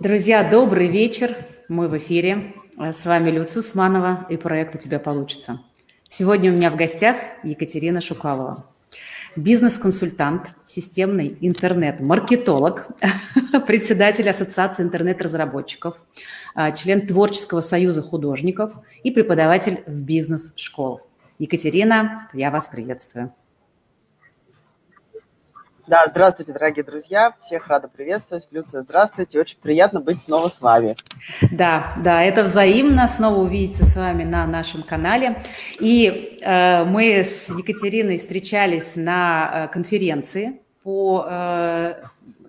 Друзья, добрый вечер. Мы в эфире. С вами Люция Усманова и проект «У тебя получится». Сегодня у меня в гостях Екатерина Шукалова. Бизнес-консультант, системный интернет-маркетолог, председатель Ассоциации интернет-разработчиков, а, член Творческого союза художников и преподаватель в бизнес-школах. Екатерина, я вас приветствую. Да, здравствуйте, дорогие друзья. Всех рада приветствовать. Люция, здравствуйте. Очень приятно быть снова с вами. Да, да, это взаимно. Снова увидеться с вами на нашем канале. И э, мы с Екатериной встречались на э, конференции по э,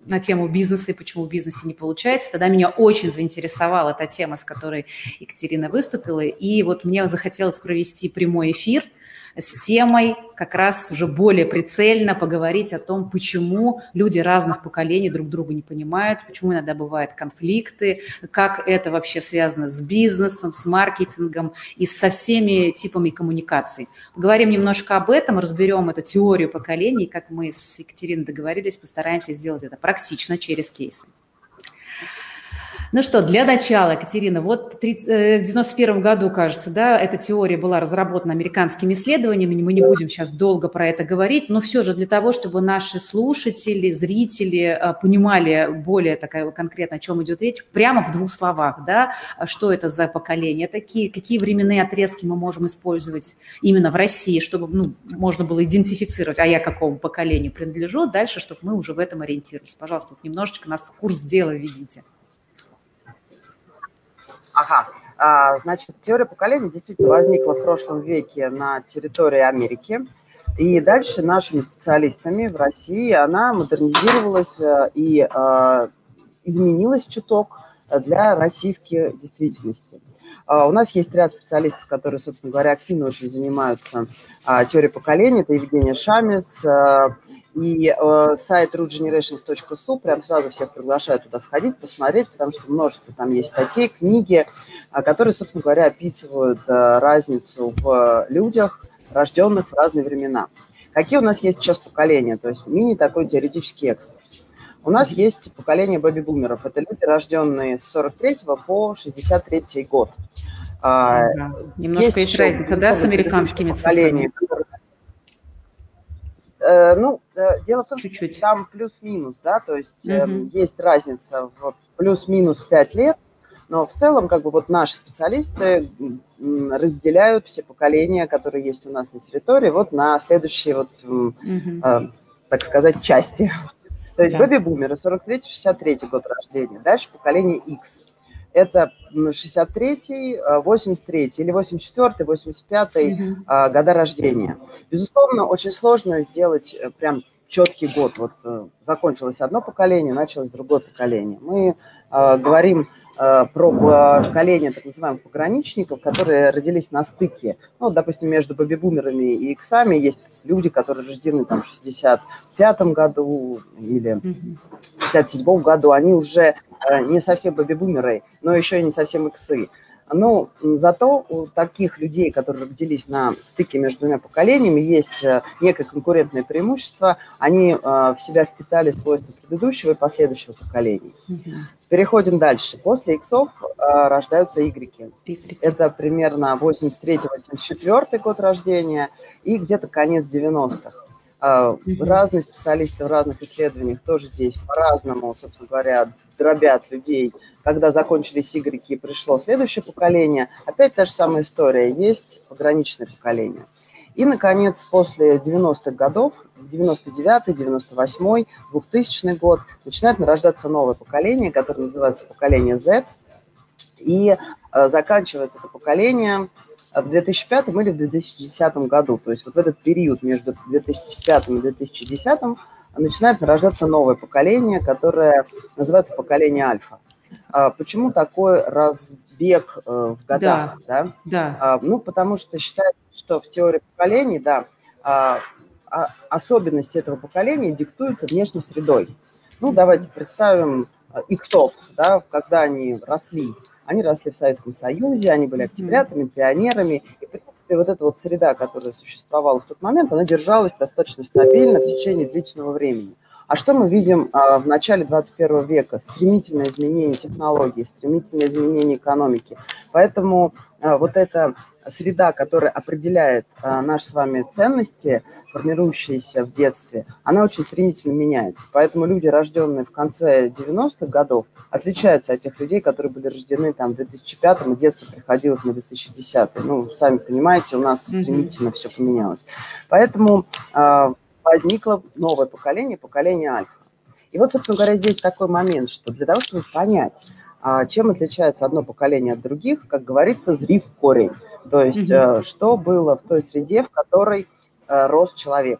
на тему бизнеса и почему в бизнесе не получается. Тогда меня очень заинтересовала та тема, с которой Екатерина выступила. И вот мне захотелось провести прямой эфир – с темой как раз уже более прицельно поговорить о том, почему люди разных поколений друг друга не понимают, почему иногда бывают конфликты, как это вообще связано с бизнесом, с маркетингом и со всеми типами коммуникаций. Поговорим немножко об этом, разберем эту теорию поколений, как мы с Екатериной договорились, постараемся сделать это практично через кейсы. Ну что, для начала, Екатерина, вот э, в 91 году, кажется, да, эта теория была разработана американскими исследованиями, мы не будем сейчас долго про это говорить, но все же для того, чтобы наши слушатели, зрители э, понимали более такая конкретно, о чем идет речь, прямо в двух словах, да, что это за поколение такие, какие временные отрезки мы можем использовать именно в России, чтобы ну, можно было идентифицировать, а я какому поколению принадлежу, дальше, чтобы мы уже в этом ориентировались. Пожалуйста, вот немножечко нас в курс дела введите. Ага. А, значит, теория поколений действительно возникла в прошлом веке на территории Америки. И дальше нашими специалистами в России она модернизировалась э, и а, изменилась чуток для российской действительности. А, у нас есть ряд специалистов, которые, собственно говоря, активно очень занимаются теорией поколений. Это Евгения Шамис, и э, сайт rootgenerations.su, прям сразу всех приглашаю туда сходить, посмотреть, потому что множество там есть статей, книги, э, которые, собственно говоря, описывают э, разницу в людях, рожденных в разные времена. Какие у нас есть сейчас поколения? То есть мини такой теоретический экскурс. У нас есть поколение бэби-бумеров. Это люди, рожденные с 43 по 63 год. Ага. Немножко есть, есть разница, да, с американскими цифрами? Э, ну, э, дело в том, Чуть-чуть. что там плюс-минус, да, то есть угу. есть разница в плюс-минус 5 лет, но в целом, как бы вот наши специалисты разделяют все поколения, которые есть у нас на территории, вот на следующие вот, угу. э, так сказать, части. То есть да. бэби-бумеры, 43-63 год рождения. Дальше поколение X это 63-й, 83-й или 84-й, 85-й угу. года рождения. Безусловно, очень сложно сделать э, прям четкий год. Вот э, закончилось одно поколение, началось другое поколение. Мы э, говорим про поколение так называемых пограничников, которые родились на стыке. Ну, допустим, между бэби-бумерами и иксами есть люди, которые рождены там, в 65 году или в 67 году. Они уже Э, не совсем бэби-бумеры, но еще и не совсем иксы. Но зато у таких людей, которые родились на стыке между двумя поколениями, есть э, некое конкурентное преимущество. Они э, в себя впитали свойства предыдущего и последующего поколений. Переходим дальше. После иксов рождаются игреки. Это примерно 83-84 год рождения и где-то конец 90-х. Разные специалисты в разных исследованиях тоже здесь по-разному, собственно говоря, дробят людей. Когда закончились игреки и пришло следующее поколение, опять та же самая история, есть пограничное поколение. И, наконец, после 90-х годов, 99-й, 98-й, 2000 год, начинает нарождаться новое поколение, которое называется поколение Z. И э, заканчивается это поколение в 2005 или в 2010 году. То есть вот в этот период между 2005 и 2010 начинает нарождаться новое поколение, которое называется поколение альфа. А почему такой разбег э, в годах? Да, да? да. А, ну, потому что считается, что в теории поколений, да, а, особенности этого поколения диктуются внешней средой. Ну, давайте представим иксов, да, когда они росли. Они росли в Советском Союзе, они были октябрятами, пионерами. И, принципе, вот эта вот среда, которая существовала в тот момент, она держалась достаточно стабильно в течение длительного времени. А что мы видим а, в начале 21 века? Стремительное изменение технологий, стремительное изменение экономики. Поэтому а, вот эта среда, которая определяет а, наши с вами ценности, формирующиеся в детстве, она очень стремительно меняется. Поэтому люди, рожденные в конце 90-х годов, отличаются от тех людей, которые были рождены там в 2005-м, и детство приходилось на 2010 Ну, сами понимаете, у нас стремительно mm-hmm. все поменялось. Поэтому э, возникло новое поколение, поколение альфа. И вот, собственно говоря, здесь такой момент, что для того, чтобы понять, а, чем отличается одно поколение от других, как говорится, зри в корень. То есть, mm-hmm. что было в той среде, в которой э, рос человек.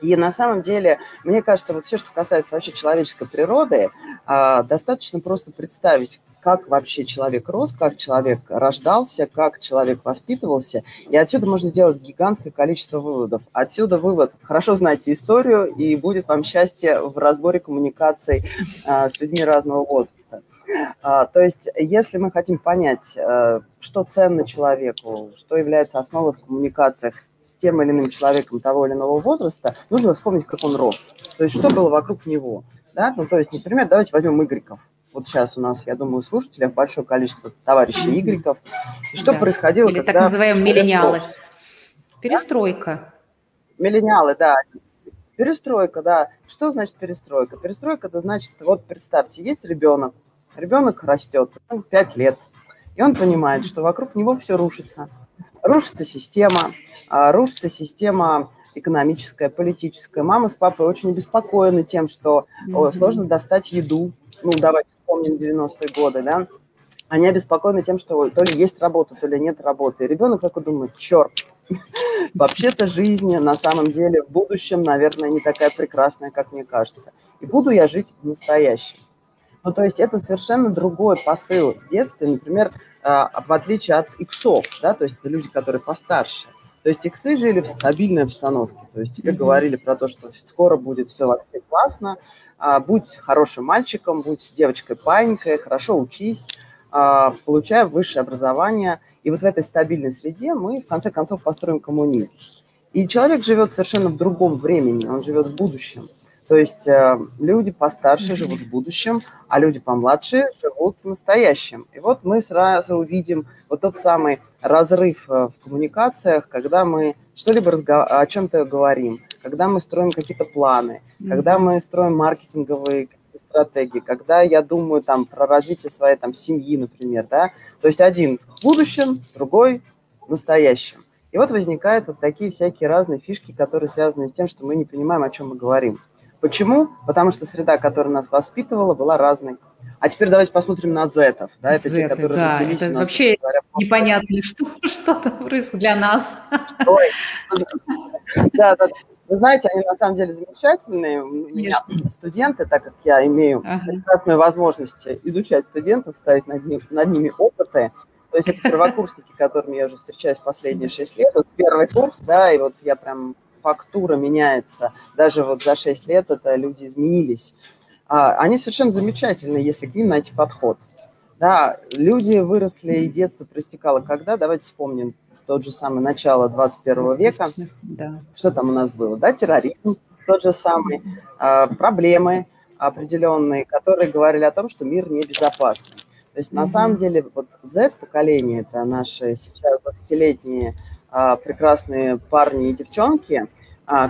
И на самом деле, мне кажется, вот все, что касается вообще человеческой природы, а, достаточно просто представить, как вообще человек рос, как человек рождался, как человек воспитывался. И отсюда можно сделать гигантское количество выводов. Отсюда вывод – хорошо знайте историю, и будет вам счастье в разборе коммуникаций а, с людьми разного возраста. А, то есть, если мы хотим понять, э, что ценно человеку, что является основой в коммуникациях тем или иным человеком того или иного возраста, нужно вспомнить, как он рос. То есть, что было вокруг него. Да? Ну, то есть, например, давайте возьмем Игреков. Вот сейчас у нас, я думаю, слушателей большое количество товарищей Игреков. И что да. происходило, Или когда... так называемые миллениалы. Перестройка. Миллениалы, да. Перестройка, да. Что значит перестройка? Перестройка, это значит, вот представьте, есть ребенок, ребенок растет, 5 лет, и он понимает, что вокруг него все рушится. Рушится система, а, рушится система экономическая, политическая. Мама с папой очень обеспокоены тем, что о, сложно достать еду. Ну, давайте вспомним 90-е годы, да. Они обеспокоены тем, что то ли есть работа, то ли нет работы. И ребенок такой думает, черт, вообще-то жизнь на самом деле в будущем, наверное, не такая прекрасная, как мне кажется. И буду я жить в настоящем. Ну, то есть это совершенно другой посыл в детстве, например, в отличие от иксов, да, то есть это люди, которые постарше. То есть иксы жили в стабильной обстановке. То есть тебе mm-hmm. говорили про то, что скоро будет все вообще классно, а, будь хорошим мальчиком, будь девочкой-панькой, хорошо учись, а, получая высшее образование. И вот в этой стабильной среде мы, в конце концов, построим коммунизм. И человек живет совершенно в другом времени, он живет в будущем. То есть э, люди постарше живут в будущем, а люди помладше живут в настоящем. И вот мы сразу увидим вот тот самый разрыв э, в коммуникациях, когда мы что-либо разго- о чем-то говорим, когда мы строим какие-то планы, mm-hmm. когда мы строим маркетинговые стратегии, когда я думаю там про развитие своей там семьи, например, да, то есть один в будущем, другой в настоящем. И вот возникают вот такие всякие разные фишки, которые связаны с тем, что мы не понимаем, о чем мы говорим. Почему? Потому что среда, которая нас воспитывала, была разной. А теперь давайте посмотрим на зетов. Да, это Зеты, те, которые да, это нас, вообще говоря, непонятно, что, что там происходит для нас. Ой. Да, да. Вы знаете, они на самом деле замечательные. У меня студенты, так как я имею ага. прекрасную возможность изучать студентов, ставить над, ним, над ними опыты. То есть это первокурсники, которыми я уже встречаюсь последние шесть лет. Вот первый курс, да, и вот я прям фактура меняется. Даже вот за 6 лет это люди изменились. А, они совершенно замечательные, если к ним найти подход. Да, люди выросли, и детство проистекало когда? Давайте вспомним тот же самый начало 21 века. Да. Что там у нас было? Да, терроризм тот же самый, а, проблемы определенные, которые говорили о том, что мир небезопасный. То есть mm-hmm. на самом деле вот Z-поколение, это наши сейчас 20-летние а, прекрасные парни и девчонки,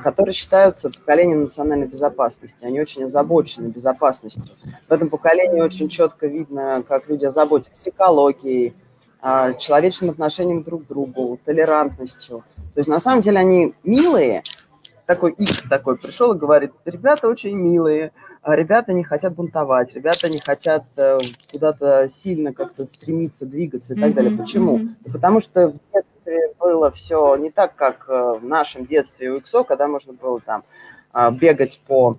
которые считаются поколением национальной безопасности. Они очень озабочены безопасностью. В этом поколении очень четко видно, как люди озаботились экологией, а, человечным отношением друг к другу, толерантностью. То есть на самом деле они милые, такой X такой пришел и говорит, ребята очень милые, ребята не хотят бунтовать, ребята не хотят э, куда-то сильно как-то стремиться, двигаться и так mm-hmm. далее. Почему? Mm-hmm. Потому что в детстве было все не так, как э, в нашем детстве у ИКСО, когда можно было там а, бегать по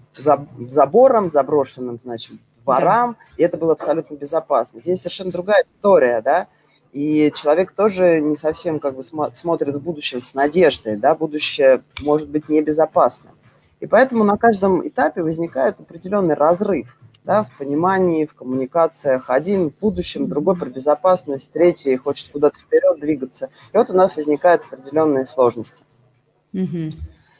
заборам, заброшенным, значит, дворам, да. и это было абсолютно безопасно. Здесь совершенно другая история, да, и человек тоже не совсем как бы смотрит в будущее с надеждой, да, будущее может быть небезопасным. И поэтому на каждом этапе возникает определенный разрыв да, в понимании, в коммуникациях. Один в будущем, другой про безопасность, третий хочет куда-то вперед двигаться. И вот у нас возникают определенные сложности. Mm-hmm.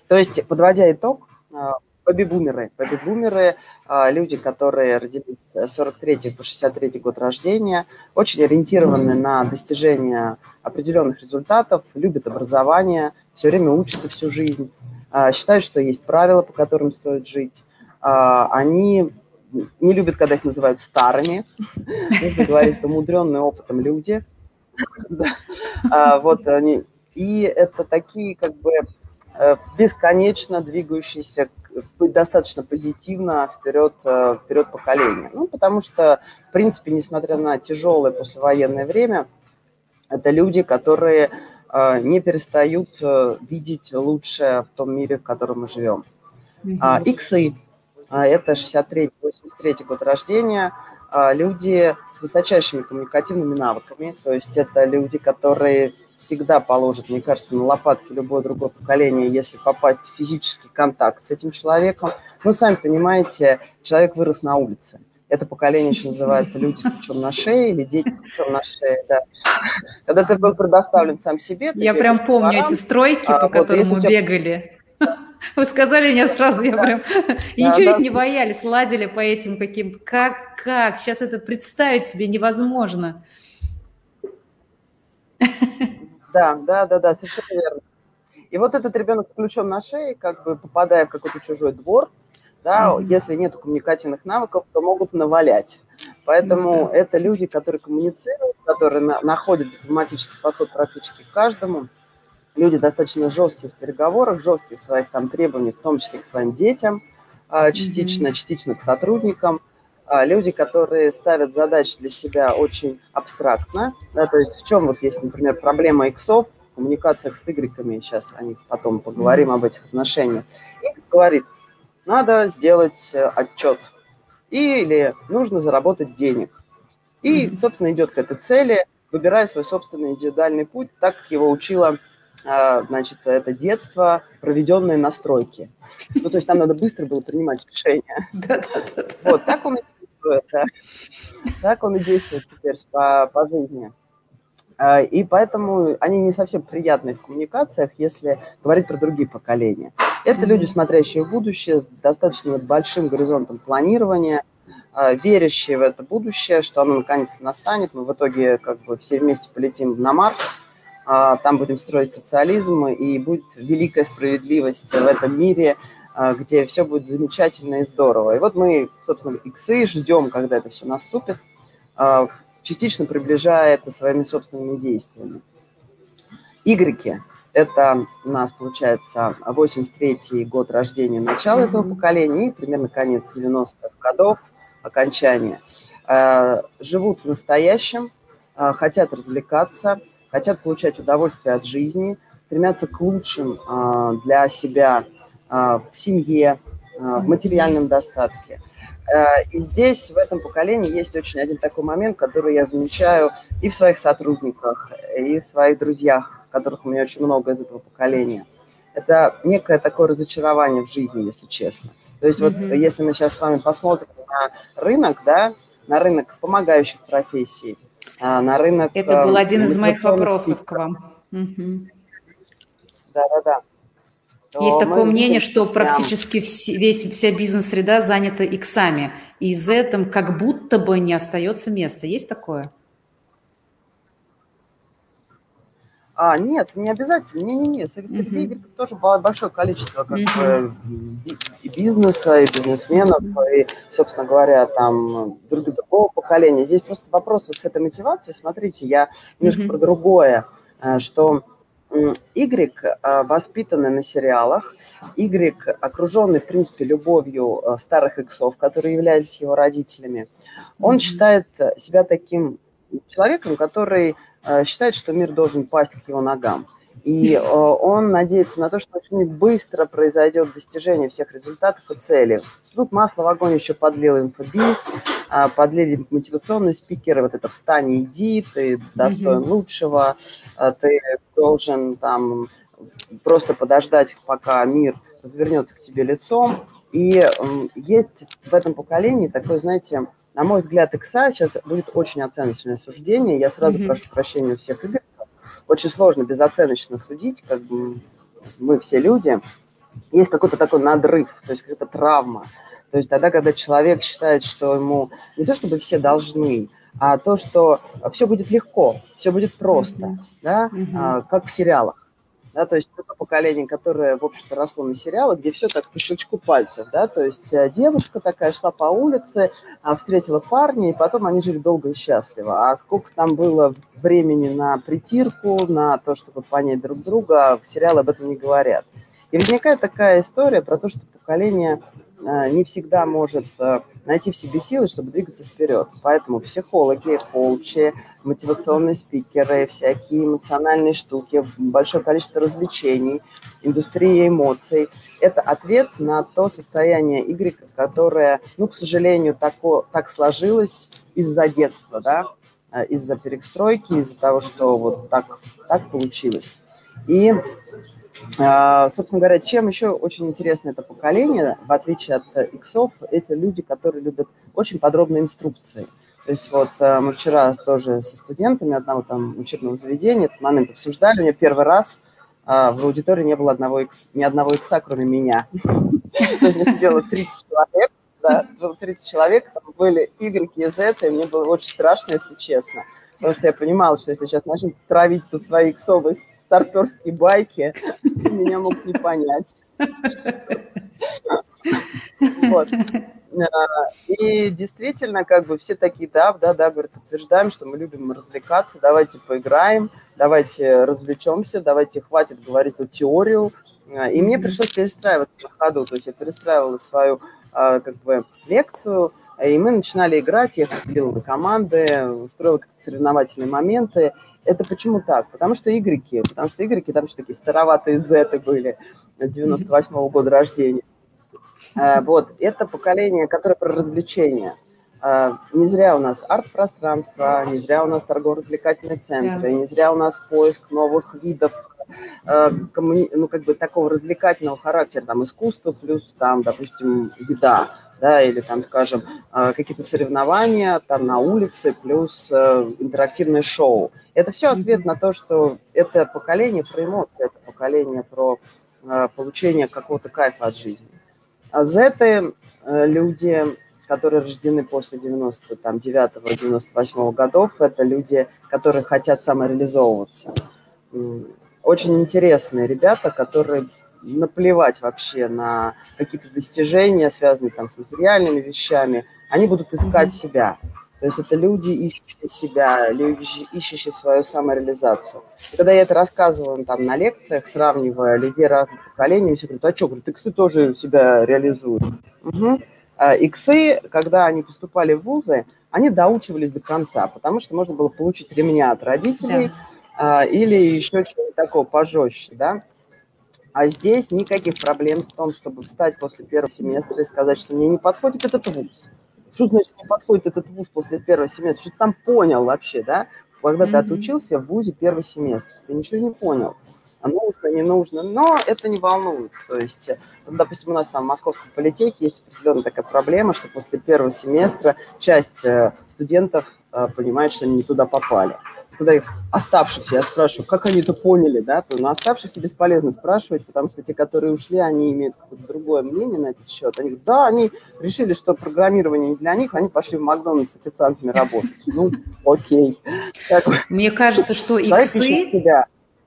То есть, подводя итог, а, бэби-бумеры. Бэби-бумеры – люди, которые родились с 43 по 63 год рождения, очень ориентированы на достижение определенных результатов, любят образование, все время учатся всю жизнь, считают, что есть правила, по которым стоит жить. Они не любят, когда их называют старыми. Нужно говорить, умудренные опытом люди. Вот они. И это такие как бы э, бесконечно двигающиеся достаточно позитивно вперед, э, вперед поколения. Ну, потому что, в принципе, несмотря на тяжелое послевоенное время, это люди, которые э, не перестают видеть лучшее в том мире, в котором мы живем. Mm-hmm. Иксы а, это 63-83 год рождения, а, люди с высочайшими коммуникативными навыками, то есть это люди, которые всегда положат, мне кажется, на лопатки любое другое поколение, если попасть в физический контакт с этим человеком. Ну, сами понимаете, человек вырос на улице. Это поколение еще называется люди причем на шее или дети причем на шее, да. Когда ты был предоставлен сам себе... Я прям помню дворам, эти стройки, а, по вот, которым мы тебя... бегали. Вы сказали мне сразу, я прям... И ничего ведь не боялись, лазили по этим каким-то... Как, как? Сейчас это представить себе невозможно. Да, да, да, да, совершенно верно. И вот этот ребенок с ключом на шее, как бы попадая в какой-то чужой двор, да, mm-hmm. если нет коммуникативных навыков, то могут навалять. Поэтому mm-hmm. это люди, которые коммуницируют, которые на, находят дипломатический подход практически к каждому люди достаточно жесткие в переговорах, жесткие в своих там требованиях, в том числе к своим детям, а, частично, mm-hmm. частично к сотрудникам. А, люди, которые ставят задачи для себя очень абстрактно, да, то есть в чем вот есть, например, проблема иксов в коммуникациях с игреками, сейчас о них потом поговорим, mm-hmm. об этих отношениях. Икс говорит, надо сделать э, отчет или нужно заработать денег. И, mm-hmm. собственно, идет к этой цели, выбирая свой собственный индивидуальный путь, так как его учила значит, это детство, проведенное на стройке. Ну, то есть там надо быстро было принимать решения. Вот, так он и действует. Так он и действует теперь по, по жизни. А, и поэтому они не совсем приятные в коммуникациях, если говорить про другие поколения. Это люди, смотрящие в будущее, с достаточно большим горизонтом планирования, а, верящие в это будущее, что оно наконец-то настанет. Мы в итоге как бы все вместе полетим на Марс, а, там будем строить социализм, и будет великая справедливость в этом мире, а, где все будет замечательно и здорово. И вот мы, собственно, иксы ждем, когда это все наступит, а, частично приближая это своими собственными действиями. Игреки – это у нас, получается, 83-й год рождения, начало этого поколения и примерно конец 90-х годов, окончание. Живут в настоящем, хотят развлекаться – хотят получать удовольствие от жизни, стремятся к лучшим а, для себя а, в семье, а, в материальном достатке. И здесь, в этом поколении, есть очень один такой момент, который я замечаю и в своих сотрудниках, и в своих друзьях, которых у меня очень много из этого поколения. Это некое такое разочарование в жизни, если честно. То есть mm-hmm. вот если мы сейчас с вами посмотрим на рынок, да, на рынок помогающих профессий, на рынок. Это был э, один из моих вопросов к вам. Да-да-да. Есть такое мнение, что практически весь, вся бизнес-среда занята иксами, и из этого как будто бы не остается места. Есть такое? А, нет, не обязательно. Не-не-не, среди uh-huh. игроков тоже большое количество как uh-huh. бы, и бизнеса, и бизнесменов, и, собственно говоря, там друг другого поколения. Здесь просто вопрос вот с этой мотивацией. Смотрите, я немножко uh-huh. про другое, э, что Y, э, воспитанный на сериалах, Y, окруженный, в принципе, любовью э, старых иксов, которые являлись его родителями, он mm-hmm. считает себя таким человеком, который считает, что мир должен пасть к его ногам. И э, он надеется на то, что очень быстро произойдет достижение всех результатов и целей. Тут масло в огонь еще подлил инфобиз, а, подлили мотивационные спикеры, вот это «встань и иди», ты достоин лучшего, а, ты должен там просто подождать, пока мир развернется к тебе лицом. И есть в этом поколении такой, знаете, на мой взгляд, икса сейчас будет очень оценочное суждение. Я сразу mm-hmm. прошу прощения у всех игр. Очень сложно безоценочно судить, как бы мы все люди. есть какой-то такой надрыв, то есть какая-то травма. То есть тогда, когда человек считает, что ему не то чтобы все должны, а то, что все будет легко, все будет просто, mm-hmm. да, mm-hmm. как в сериалах. Да, то есть это поколение, которое, в общем-то, росло на сериалах, где все так по щелчку пальцев, да, то есть э, девушка такая шла по улице, а, встретила парня, и потом они жили долго и счастливо. А сколько там было времени на притирку, на то, чтобы понять друг друга, в сериале об этом не говорят. И возникает такая история про то, что поколение Э, не всегда может э, найти в себе силы, чтобы двигаться вперед. Поэтому психологи, коучи, мотивационные спикеры, всякие эмоциональные штуки, большое количество развлечений, индустрия эмоций – это ответ на то состояние Y, которое, ну, к сожалению, тако, так сложилось из-за детства, да, э, из-за перестройки, из-за того, что вот так, так получилось. И собственно говоря, чем еще очень интересно это поколение, в отличие от э, иксов, это люди, которые любят очень подробные инструкции. То есть вот э, мы вчера тоже со студентами одного там учебного заведения этот момент обсуждали. У меня первый раз а, в аудитории не было одного икс, ни одного икса, кроме меня. То есть сидело 30 человек, да, было 30 человек, там были Y Z, и мне было очень страшно, если честно. Потому что я понимала, что если сейчас начнем травить тут свои иксовые старперские байки, меня мог не понять. Вот. А, и действительно, как бы все такие, да, да, да, говорят, подтверждаем, что мы любим развлекаться, давайте поиграем, давайте развлечемся, давайте хватит говорить тут теорию. А, и мне пришлось перестраиваться на ходу, то есть я перестраивала свою а, как бы лекцию, и мы начинали играть, я ходила на команды, устроила соревновательные моменты, это почему так? Потому что игреки, потому что игреки там еще такие староватые зеты были 98 -го года рождения. Э, вот, это поколение, которое про развлечения. Э, не зря у нас арт-пространство, не зря у нас торгово-развлекательные центры, не зря у нас поиск новых видов э, ну, как бы такого развлекательного характера, там, искусство плюс, там, допустим, еда да, или там, скажем, э, какие-то соревнования там на улице плюс э, интерактивное шоу. Это все ответ на то, что это поколение про эмоции, это поколение про э, получение какого-то кайфа от жизни. А Z люди, которые рождены после 99-98 годов, это люди, которые хотят самореализовываться. Очень интересные ребята, которые наплевать вообще на какие-то достижения, связанные там с материальными вещами, они будут искать себя. То есть это люди, ищущие себя, люди, ищущие свою самореализацию. И когда я это рассказывала там на лекциях, сравнивая людей разных поколений, все говорят, а что, говорят, иксы тоже себя реализуют. Угу. Иксы, когда они поступали в вузы, они доучивались до конца, потому что можно было получить ремня от родителей да. а, или еще чего-то такого пожестче, да. А здесь никаких проблем с том, чтобы встать после первого семестра и сказать, что мне не подходит этот вуз. Что значит не подходит этот вуз после первого семестра? Что ты там понял вообще, да? Когда mm-hmm. ты отучился в вузе первый семестр, ты ничего не понял. А нужно, не нужно, но это не волнует. То есть, допустим, у нас там в Московской политехе есть определенная такая проблема, что после первого семестра часть э, студентов э, понимает, что они не туда попали когда их оставшихся, я спрашиваю, как они это поняли, да, то на оставшихся бесполезно спрашивать, потому что те, которые ушли, они имеют какое-то другое мнение на этот счет. Они говорят, да, они решили, что программирование не для них, они пошли в Макдональдс с официантами работать. Ну, окей. Мне кажется, что иксы,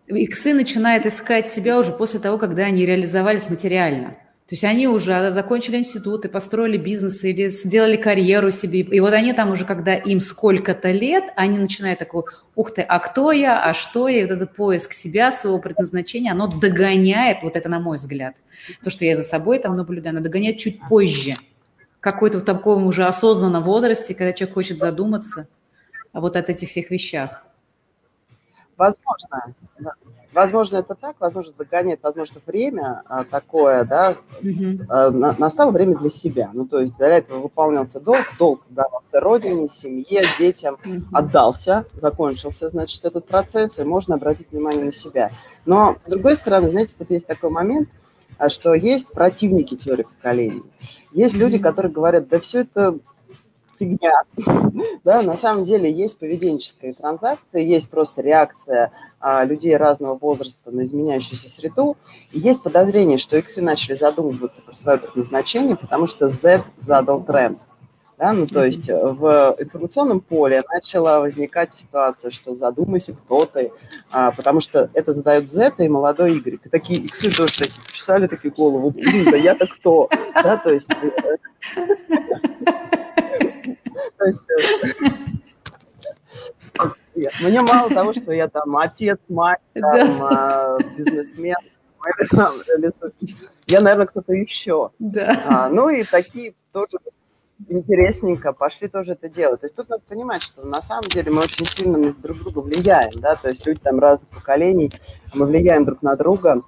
иксы начинают искать себя уже после того, когда они реализовались материально. То есть они уже закончили институты, построили бизнес или сделали карьеру себе. И вот они там уже, когда им сколько-то лет, они начинают такой, ух ты, а кто я, а что я? И вот этот поиск себя, своего предназначения, оно догоняет, вот это на мой взгляд, то, что я за собой там наблюдаю, оно догоняет чуть позже. Какой-то в таком уже осознанном возрасте, когда человек хочет задуматься вот от этих всех вещах. Возможно, Возможно, это так, возможно, догоняет, возможно, время а, такое, да, mm-hmm. настало время для себя. Ну, то есть для этого выполнялся долг, долг давался родине, семье, детям, mm-hmm. отдался, закончился, значит, этот процесс, и можно обратить внимание на себя. Но, с другой стороны, знаете, тут есть такой момент, а, что есть противники теории поколений. Есть люди, которые говорят, да все это фигня. да, на самом деле есть поведенческая транзакция, есть просто реакция а, людей разного возраста на изменяющуюся среду. И есть подозрение, что иксы начали задумываться про свое предназначение, потому что Z задал тренд. Да? Ну, то есть в информационном поле начала возникать ситуация, что задумайся, кто ты, а, потому что это задают Z и молодой Y. И такие иксы тоже такие почесали такие голову, да я-то кто? Да, то есть... Э, то есть э, мне мало того, что я там отец, мать, там, а, бизнесмен, я, наверное, кто-то еще. Да. А, ну и такие тоже интересненько, пошли тоже это делать. То есть тут надо понимать, что на самом деле мы очень сильно друг друга влияем, да, то есть люди там разных поколений, мы влияем друг на друга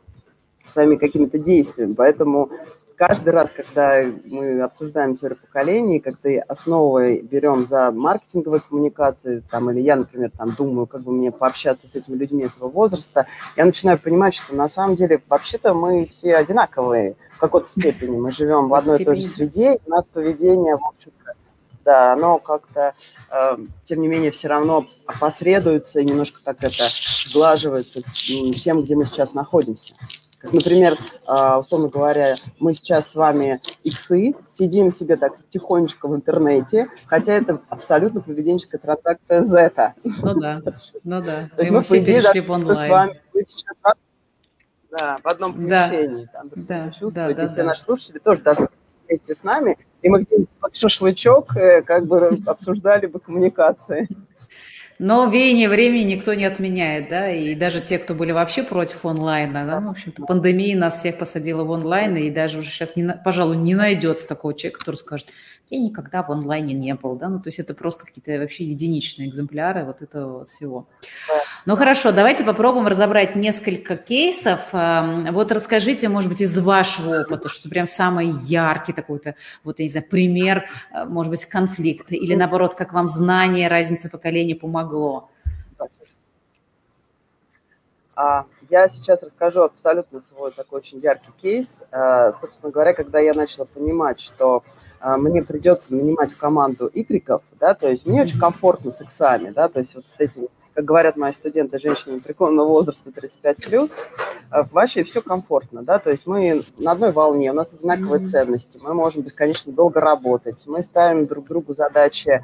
своими какими-то действиями, поэтому каждый раз, когда мы обсуждаем теорию поколений, когда основой берем за маркетинговые коммуникации, там, или я, например, там, думаю, как бы мне пообщаться с этими людьми этого возраста, я начинаю понимать, что на самом деле вообще-то мы все одинаковые в какой-то степени. Мы живем в одной и той же среде, и у нас поведение, в общем-то, да, оно как-то, э, тем не менее, все равно опосредуется и немножко так это сглаживается тем, где мы сейчас находимся. Например, а, условно говоря, мы сейчас с вами иксы, сидим себе так тихонечко в интернете, хотя это абсолютно поведенческая транзакция Z. Ну да, ну да. И мы все перешли в онлайн. Да, в одном помещении. Да, там, да, да, да, все да. наши слушатели тоже даже вместе с нами, и мы где-нибудь под шашлычок э, как бы обсуждали бы коммуникации. Но веяние времени никто не отменяет, да, и даже те, кто были вообще против онлайна, да, ну, в общем-то, пандемия нас всех посадила в онлайн, и даже уже сейчас, не, пожалуй, не найдется такого человека, который скажет, я никогда в онлайне не был, да, ну, то есть это просто какие-то вообще единичные экземпляры вот этого вот всего. Ну, хорошо, давайте попробуем разобрать несколько кейсов. Вот расскажите, может быть, из вашего опыта, что прям самый яркий такой-то, вот, я не знаю, пример, э, может быть, конфликта, или наоборот, как вам знание разницы поколений помогло? А, я сейчас расскажу абсолютно свой такой очень яркий кейс. Э, собственно говоря, когда я начала понимать, что мне придется нанимать в команду игреков, да, то есть мне очень комфортно с иксами, да, то есть вот с этими, как говорят мои студенты, женщины преклонного возраста 35+, а, вообще все комфортно, да, то есть мы на одной волне, у нас одинаковые mm-hmm. ценности, мы можем бесконечно долго работать, мы ставим друг другу задачи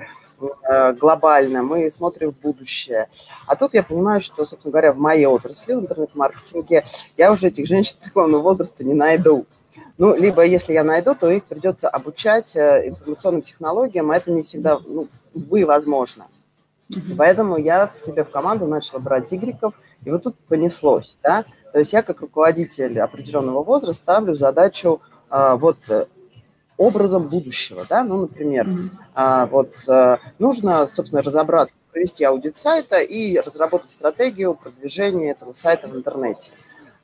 э, глобально, мы смотрим в будущее. А тут я понимаю, что, собственно говоря, в моей отрасли, в интернет-маркетинге, я уже этих женщин преклонного возраста не найду. Ну, либо если я найду, то их придется обучать э, информационным технологиям, а это не всегда, ну, увы, возможно. Mm-hmm. Поэтому я в себе в команду начала брать игреков, и вот тут понеслось, да. То есть я как руководитель определенного возраста ставлю задачу а, вот э, образом будущего, да, ну, например, mm-hmm. а, вот а, нужно, собственно, разобраться, провести аудит сайта и разработать стратегию продвижения этого сайта в интернете.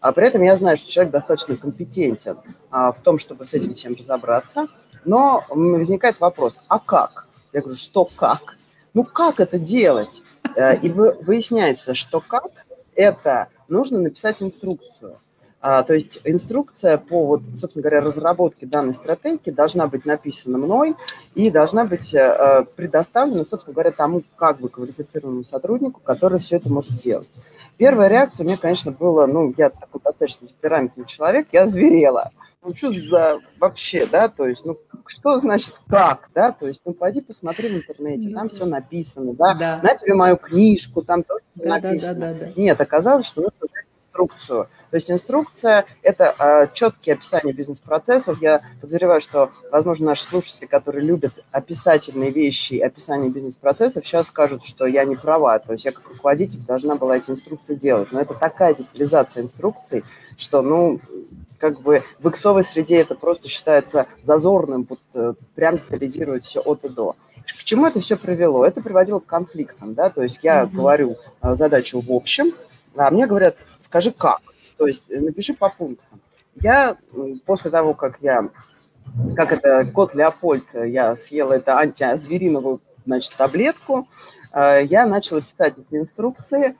А при этом я знаю, что человек достаточно компетентен а, в том, чтобы с этим всем разобраться. Но возникает вопрос, а как? Я говорю, что как? Ну как это делать? Э, и выясняется, что как это нужно написать инструкцию. А, то есть инструкция по, вот, собственно говоря, разработке данной стратегии должна быть написана мной и должна быть э, предоставлена, собственно говоря, тому как бы квалифицированному сотруднику, который все это может делать. Первая реакция у меня, конечно, была, ну, я такой достаточно темпераментный человек, я зверела. Ну, что за вообще, да, то есть, ну, что значит как, да, то есть, ну, пойди посмотри в интернете, там все написано, да, да. на тебе мою книжку, там тоже да, написано. Да, да, да, да. Нет, оказалось, что нужно инструкцию. То есть инструкция – это а, четкие описания бизнес-процессов. Я подозреваю, что, возможно, наши слушатели, которые любят описательные вещи описание бизнес-процессов, сейчас скажут, что я не права. То есть я как руководитель должна была эти инструкции делать. Но это такая детализация инструкций, что, ну, как бы в иксовой среде это просто считается зазорным, вот, э, прям детализировать все от и до. К чему это все привело? Это приводило к конфликтам, да, то есть я mm-hmm. говорю э, задачу в общем, а мне говорят, скажи как. То есть э, напиши по пунктам. Я после того, как я, как это, кот Леопольд, э, я съела это антизвериновую, значит, таблетку, э, я начала писать эти инструкции,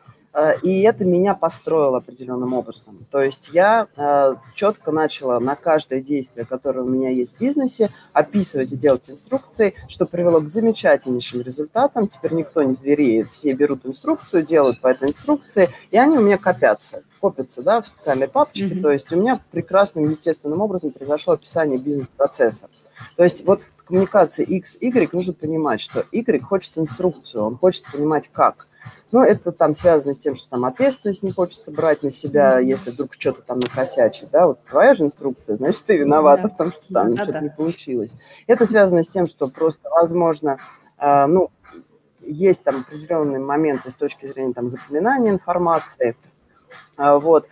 и это меня построило определенным образом. То есть я э, четко начала на каждое действие, которое у меня есть в бизнесе, описывать и делать инструкции, что привело к замечательнейшим результатам. Теперь никто не звереет, все берут инструкцию, делают по этой инструкции, и они у меня копятся, копятся да, в специальной папочке. Mm-hmm. То есть у меня прекрасным, естественным образом произошло описание бизнес-процесса. То есть вот в коммуникации X, Y нужно понимать, что Y хочет инструкцию, он хочет понимать как – ну, это там связано с тем, что там ответственность не хочется брать на себя, если вдруг что-то там накосячит, да, вот твоя же инструкция, значит, ты виновата да. в том, что там да, что-то да. не получилось. Это связано с тем, что просто, возможно, э, ну, есть там определенные моменты с точки зрения там запоминания информации, э, вот,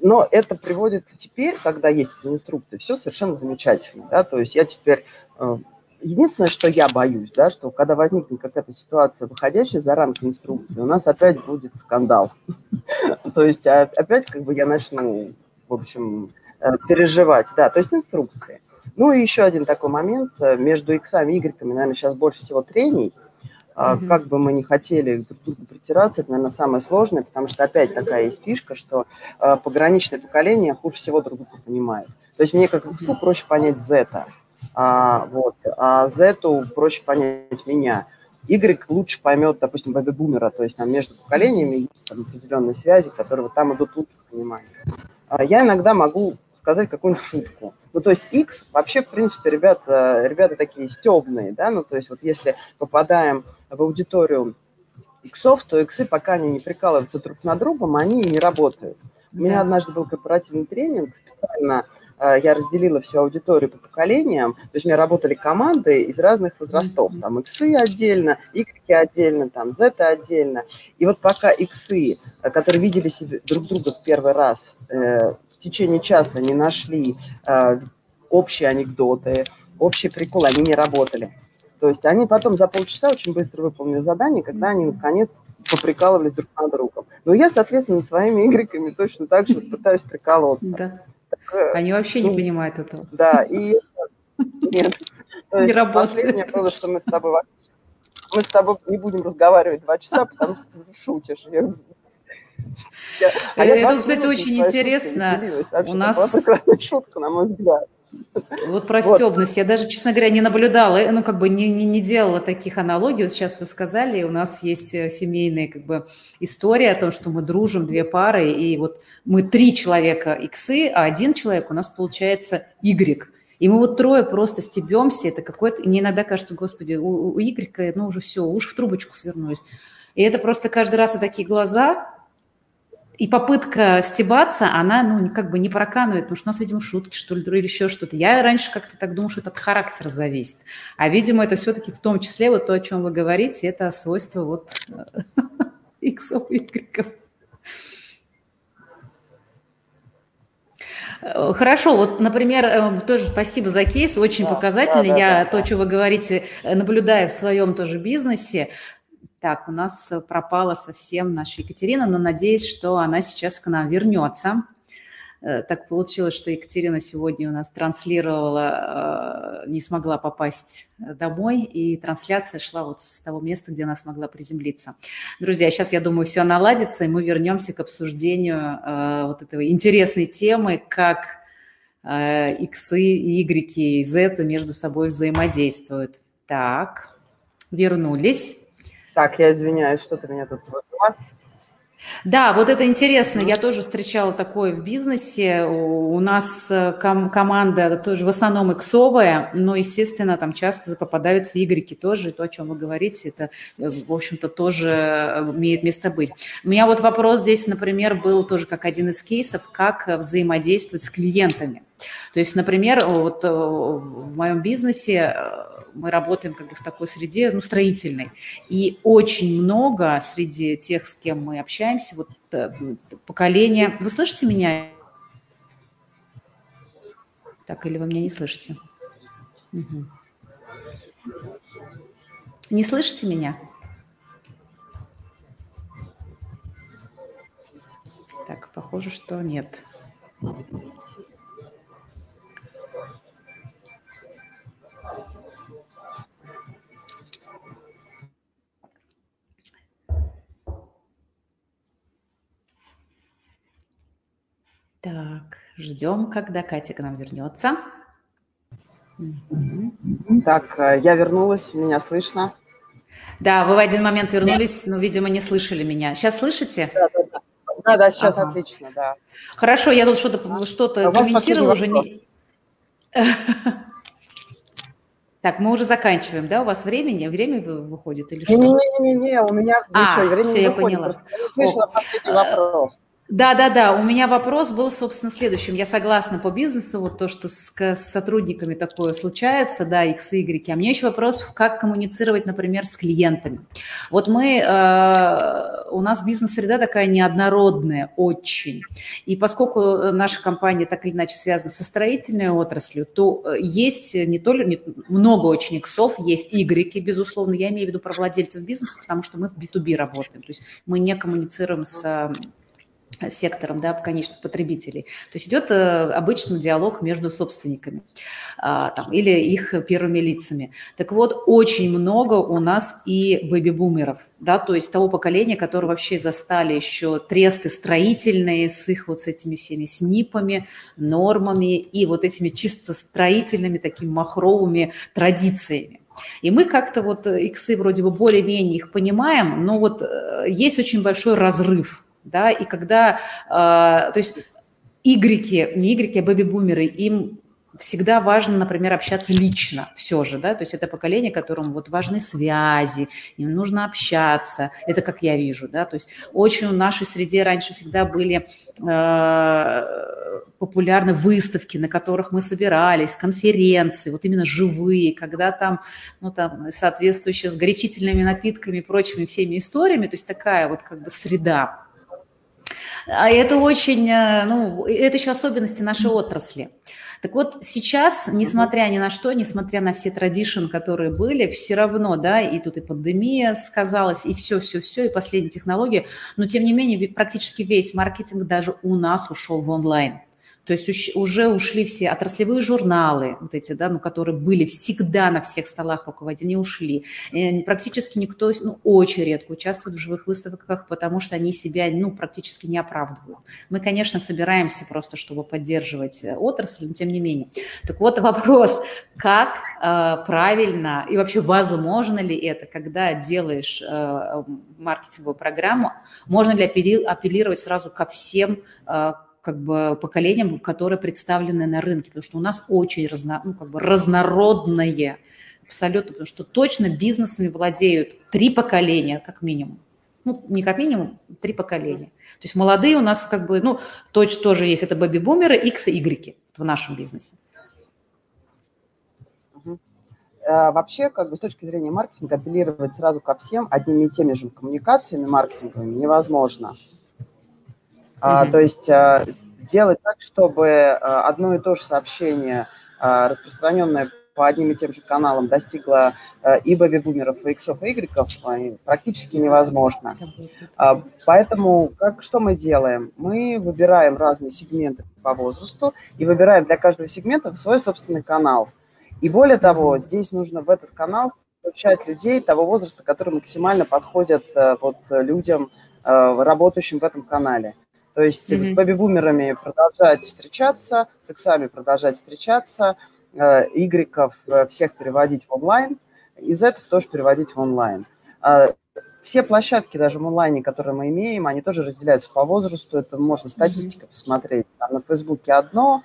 но это приводит теперь, когда есть эти инструкции, все совершенно замечательно, да, то есть я теперь э, Единственное, что я боюсь, да, что когда возникнет какая-то ситуация, выходящая за рамки инструкции, у нас опять будет скандал. То есть а, опять как бы я начну, в общем, э, переживать. Да, то есть инструкции. Ну и еще один такой момент. Между иксами и игреками, наверное, сейчас больше всего трений. Mm-hmm. Как бы мы ни хотели друг другу притираться, это, наверное, самое сложное, потому что опять такая есть фишка, что э, пограничное поколение хуже всего друг друга понимает. То есть мне как иксу проще понять зета, а, вот. А Z проще понять меня. Y лучше поймет, допустим, бэби-бумера, то есть там между поколениями есть там, определенные связи, которые вот там идут лучше понимания. А я иногда могу сказать какую-нибудь шутку. Ну, то есть X вообще, в принципе, ребята, ребята такие стебные, да, ну, то есть вот если попадаем в аудиторию иксов, то иксы, пока они не прикалываются друг на другом, они не работают. У меня однажды был корпоративный тренинг специально я разделила всю аудиторию по поколениям, то есть у меня работали команды из разных возрастов, там иксы отдельно, Y отдельно, там Z отдельно. И вот пока иксы, э, которые видели себе друг друга в первый раз, э, в течение часа не нашли общие анекдоты, общие приколы, они не работали. То есть они потом за полчаса очень быстро выполнили задание, когда они наконец поприкалывались друг над другом. Но я, соответственно, своими игреками точно так же пытаюсь прикалываться. Да. Э, Они вообще ну, не понимают этого. Да, и нет. То не работает. Последнее было, что мы с тобой мы с тобой не будем разговаривать два часа, потому что ты шутишь. Я, я, а это, кстати, очень интересно. У нас... шутка, на мой взгляд. Вот про вот. стебность. Я даже, честно говоря, не наблюдала, ну, как бы не, не, не делала таких аналогий. Вот сейчас вы сказали, у нас есть э, семейная как бы история о том, что мы дружим, две пары, и вот мы три человека иксы, а один человек у нас получается Y. И мы вот трое просто стебемся, это какой-то... Мне иногда кажется, господи, у, у Y, ну, уже все, уж в трубочку свернулись. И это просто каждый раз вот такие глаза, и попытка стебаться, она, ну, как бы не проканывает, потому что у нас, видимо, шутки, что ли, или еще что-то. Я раньше как-то так думала, что это от характера зависит. А, видимо, это все-таки в том числе вот то, о чем вы говорите, это свойство вот иксов, игреков. Хорошо, вот, например, э, тоже спасибо за кейс, очень да, показательный. Да, да, Я да, то, что вы говорите, наблюдая в своем тоже бизнесе, так, у нас э, пропала совсем наша Екатерина, но надеюсь, что она сейчас к нам вернется. Э, так получилось, что Екатерина сегодня у нас транслировала, э, не смогла попасть домой, и трансляция шла вот с того места, где она смогла приземлиться. Друзья, сейчас, я думаю, все наладится, и мы вернемся к обсуждению вот этой интересной темы, как иксы, Y и Z между собой взаимодействуют. Так, вернулись. Так, я извиняюсь, что-то меня тут вызвало. Да, вот это интересно. Я тоже встречала такое в бизнесе. У нас э, ком- команда тоже в основном иксовая, но, естественно, там часто попадаются игреки тоже. То, о чем вы говорите, это, э, в общем-то, тоже э, имеет место быть. У меня вот вопрос здесь, например, был тоже как один из кейсов, как взаимодействовать с клиентами. То есть, например, вот в моем бизнесе мы работаем как бы в такой среде, ну, строительной. И очень много среди тех, с кем мы общаемся, вот э, поколение... Вы слышите меня? Так, или вы меня не слышите? Угу. Не слышите меня? Так, похоже, что нет. Так, ждем, когда Катя к нам вернется. Так, э, я вернулась, меня слышно? Да, вы в один момент вернулись, но, видимо, не слышали меня. Сейчас слышите? Да, да, да. Да, да, сейчас ага. отлично, да. Хорошо, я тут что-то что-то комментировала уже. Не... Так, мы уже заканчиваем, да? У вас времени? Время выходит или что? Не-не-не, у меня а, ничего, время все, я выходит. поняла. Просто вопрос. Да, да, да. У меня вопрос был, собственно, следующим. Я согласна по бизнесу, вот то, что с, с сотрудниками такое случается, да, X Y. А мне еще вопрос, как коммуницировать, например, с клиентами. Вот мы, э, у нас бизнес-среда такая неоднородная, очень. И поскольку наша компания так или иначе связана со строительной отраслью, то э, есть не только не, много очень иксов, есть Y, безусловно. Я имею в виду про владельцев бизнеса, потому что мы в B2B работаем. То есть мы не коммуницируем с сектором, да, конечных потребителей. То есть идет э, обычный диалог между собственниками а, там, или их первыми лицами. Так вот, очень много у нас и бэби-бумеров, да, то есть того поколения, которые вообще застали еще тресты строительные с их вот с этими всеми снипами, нормами и вот этими чисто строительными такими махровыми традициями. И мы как-то вот иксы вроде бы более-менее их понимаем, но вот э, есть очень большой разрыв да, и когда, э, то есть игреки, не игреки, а бэби-бумеры, им всегда важно, например, общаться лично все же, да, то есть это поколение, которому вот важны связи, им нужно общаться, это как я вижу, да, то есть очень в нашей среде раньше всегда были э, популярны выставки, на которых мы собирались, конференции, вот именно живые, когда там, ну там, соответствующие с горячительными напитками прочими всеми историями, то есть такая вот как бы среда, а это очень, э, ну, это еще особенности нашей отрасли. Так вот, сейчас, несмотря ни на что, несмотря на все традишн, которые были, все равно, да, и тут и пандемия сказалась, и все-все-все, и последние технологии, но тем не менее практически весь маркетинг даже у нас ушел в онлайн. То есть уже ушли все отраслевые журналы, вот эти, да, ну, которые были всегда на всех столах руководителей, ушли. И практически никто, ну, очень редко участвует в живых выставках, потому что они себя, ну, практически не оправдывают. Мы, конечно, собираемся просто, чтобы поддерживать э, отрасль, но тем не менее. Так вот вопрос, как э, правильно и вообще возможно ли это, когда делаешь э, маркетинговую программу, можно ли апеллировать сразу ко всем э, как бы поколениям, которые представлены на рынке, потому что у нас очень разно, ну, как бы разнородное абсолютно, потому что точно бизнесами владеют три поколения, как минимум. Ну, не как минимум, три поколения. То есть молодые у нас как бы, ну, точно тоже есть, это бэби-бумеры, X и Y в нашем бизнесе. Э, вообще, как бы с точки зрения маркетинга, апеллировать сразу ко всем одними и теми же коммуникациями маркетинговыми невозможно. Mm-hmm. То есть а, сделать так, чтобы а, одно и то же сообщение, а, распространенное по одним и тем же каналам, достигло и бэби-бумеров, и иксов, и игреков, практически невозможно. Поэтому как, что мы делаем? Мы выбираем разные сегменты по возрасту и выбираем для каждого сегмента свой собственный канал. И более того, здесь нужно в этот канал включать людей того возраста, который максимально подходит вот, людям, работающим в этом канале. То есть mm-hmm. с бэби-бумерами продолжать встречаться, с иксами продолжать встречаться, э, игреков э, всех переводить в онлайн, из этого тоже переводить в онлайн. Э, все площадки даже в онлайне, которые мы имеем, они тоже разделяются по возрасту. Это можно статистика mm-hmm. посмотреть. Там на Фейсбуке одно,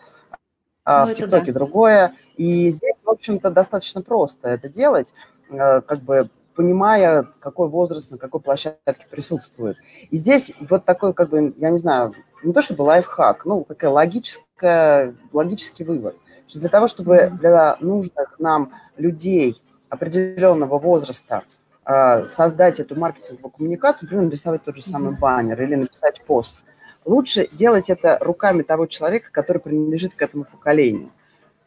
а ну, в ТикТоке да. другое. И здесь, в общем-то, достаточно просто это делать. Как бы понимая, какой возраст на какой площадке присутствует. И здесь вот такой, как бы, я не знаю, не то чтобы лайфхак, ну, такая логическая, логический вывод, что для того, чтобы для нужных нам людей определенного возраста э, создать эту маркетинговую коммуникацию, например, нарисовать тот же самый баннер или написать пост, лучше делать это руками того человека, который принадлежит к этому поколению.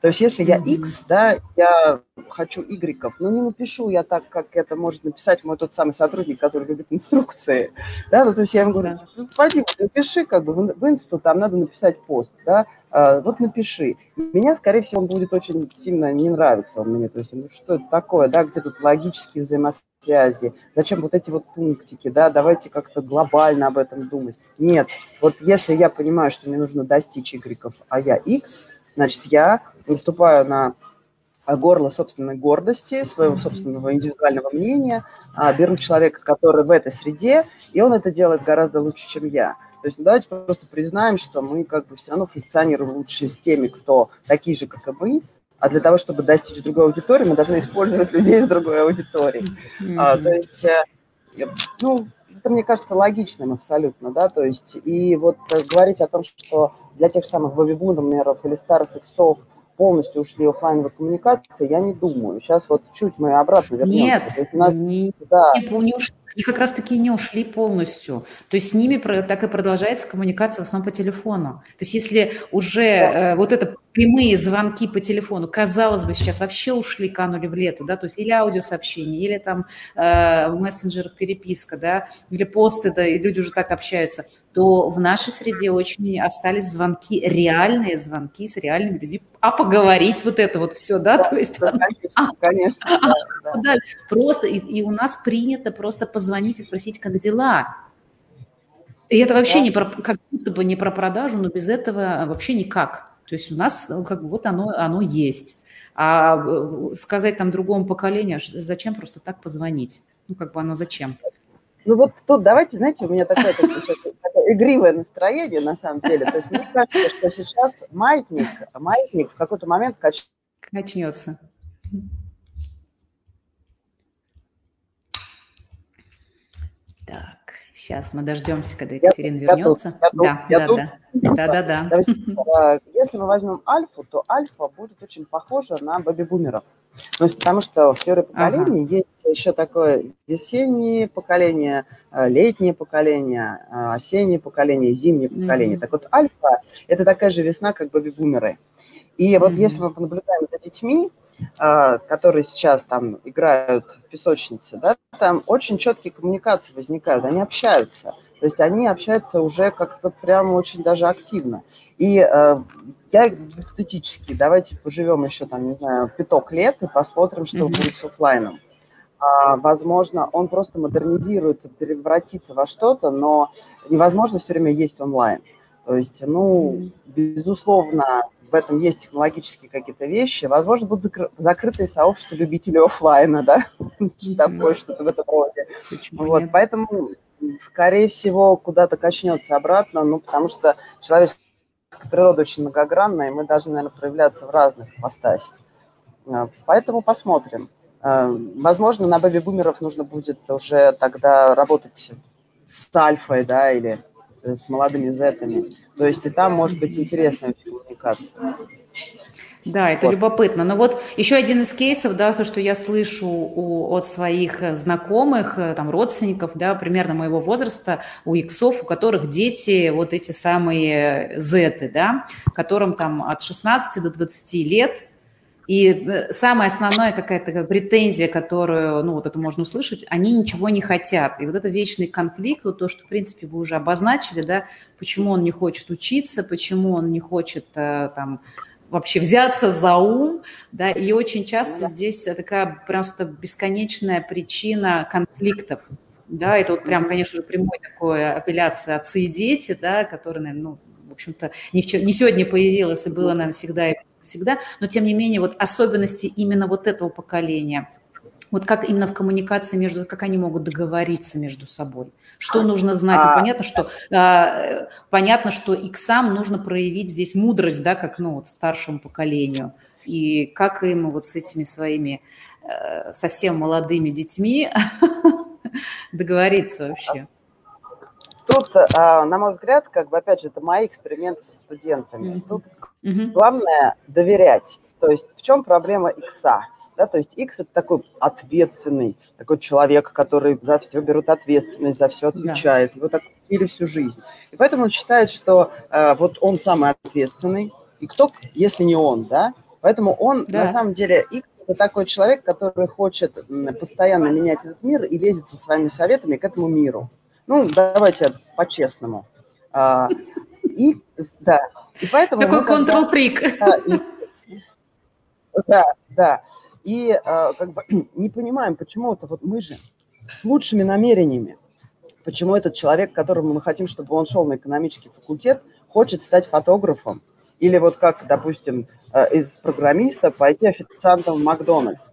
То есть если я X, да, я хочу Y, но не напишу я так, как это может написать мой тот самый сотрудник, который любит инструкции, да, ну, то есть я ему говорю, ну, пойди, напиши, как бы в инсту там надо написать пост, да, а, вот напиши. Меня, скорее всего, он будет очень сильно не нравиться он мне, то есть, ну, что это такое, да, где тут логические взаимосвязи связи, зачем вот эти вот пунктики, да, давайте как-то глобально об этом думать. Нет, вот если я понимаю, что мне нужно достичь Y, а я X, значит, я выступаю на горло собственной гордости, своего собственного индивидуального мнения, а, беру человека, который в этой среде, и он это делает гораздо лучше, чем я. То есть ну, давайте просто признаем, что мы как бы все равно функционируем лучше с теми, кто такие же, как и мы, а для того, чтобы достичь другой аудитории, мы должны использовать людей из другой аудитории. Mm-hmm. А, то есть, э, ну, это, мне кажется, логичным абсолютно, да, то есть, и вот э, говорить о том, что для тех самых бэби-бумеров или старых иксов полностью ушли офлайновые коммуникации, я не думаю. Сейчас вот чуть мы обратно вернемся. Нет, то есть у нас, не, да. не ушли и как раз-таки не ушли полностью. То есть с ними так и продолжается коммуникация в основном по телефону. То есть если уже э, вот это прямые звонки по телефону, казалось бы, сейчас вообще ушли, канули в лету, да, то есть или аудиосообщения, или там э, в мессенджерах переписка, да, или посты, да, и люди уже так общаются, то в нашей среде очень остались звонки, реальные звонки с реальными людьми, а поговорить вот это вот все, да, то есть... Да, конечно, а, конечно. А, да, да. Просто, и, и у нас принято просто позвонить и спросить, как дела, и это вообще да. не про, как будто бы не про продажу, но без этого вообще никак. То есть у нас ну, как бы вот оно, оно есть. А э, сказать там другому поколению, зачем просто так позвонить? Ну, как бы оно зачем? Ну вот тут давайте, знаете, у меня такое, такое, такое игривое настроение на самом деле. То есть мне кажется, что сейчас маятник, маятник в какой-то момент кач... качнется. Так. Сейчас мы дождемся, когда Екатерина я, вернется. Я да, я да, тут. да, да, да, да. Если мы возьмем альфу, то альфа будет очень похожа на бэби-бумеров. Ну, потому что в теории поколений ага. есть еще такое весеннее поколение, э, летнее поколение, э, осеннее поколение, зимнее поколение. Mm-hmm. Так вот, альфа – это такая же весна, как бэби-бумеры. И mm-hmm. вот если мы понаблюдаем за детьми, которые сейчас там играют в песочнице, да, там очень четкие коммуникации возникают, они общаются. То есть они общаются уже как-то прямо очень даже активно. И э, я гипотетически, давайте поживем еще там, не знаю, пяток лет и посмотрим, что mm-hmm. будет с офлайном. А, возможно, он просто модернизируется, превратится во что-то, но невозможно все время есть онлайн. То есть, ну, безусловно, этом есть технологические какие-то вещи, возможно, будут закры- закрытые сообщества любителей офлайна, да, такое что-то в этом роде. Вот, поэтому, скорее всего, куда-то качнется обратно, ну, потому что человеческая природа очень многогранная, и мы должны, наверное, проявляться в разных ипостасях. А, поэтому посмотрим. А, возможно, на бэби-бумеров нужно будет уже тогда работать с альфой, да, или с молодыми зетами. То есть и там может быть интересная коммуникация. Да, это вот. любопытно. Но вот еще один из кейсов, да, то, что я слышу у, от своих знакомых, э, там, родственников, да, примерно моего возраста, у иксов, у которых дети вот эти самые зеты, да, которым там от 16 до 20 лет, и э, самая основная какая-то претензия, которую, ну, вот это можно услышать, они ничего не хотят. И вот это вечный конфликт, вот то, что, в принципе, вы уже обозначили, да, почему он не хочет учиться, почему он не хочет э, там вообще взяться за ум, да, и очень часто здесь такая просто бесконечная причина конфликтов, да, это вот прям, конечно же, прямой такой апелляция отцы и дети, да, которые, наверное, ну, в общем-то, не, в, не сегодня появилась и было, наверное, всегда и всегда, но тем не менее вот особенности именно вот этого поколения, вот как именно в коммуникации между, как они могут договориться между собой, что нужно знать. Ну, понятно, что а, понятно, что иксам нужно проявить здесь мудрость, да, как ну вот старшему поколению, и как им вот с этими своими э, совсем молодыми детьми договориться вообще. Тут, а, на мой взгляд, как бы, опять же, это мои эксперименты со студентами. Тут главное доверять. То есть в чем проблема икса? Да, то есть X это такой ответственный, такой человек, который за все берет ответственность, за все отвечает. Да. Его так учили всю жизнь. И поэтому он считает, что э, вот он самый ответственный. И кто, если не он, да? Поэтому он, да. на самом деле, X это такой человек, который хочет постоянно менять этот мир и лезет со своими советами к этому миру. Ну, давайте по-честному. А, и, да, и поэтому... Такой контрол-фрик. Да, да. И а, как бы не понимаем, почему это вот мы же, с лучшими намерениями. Почему этот человек, которому мы хотим, чтобы он шел на экономический факультет, хочет стать фотографом? Или вот как, допустим, э, из программиста пойти официантом в Макдональдс.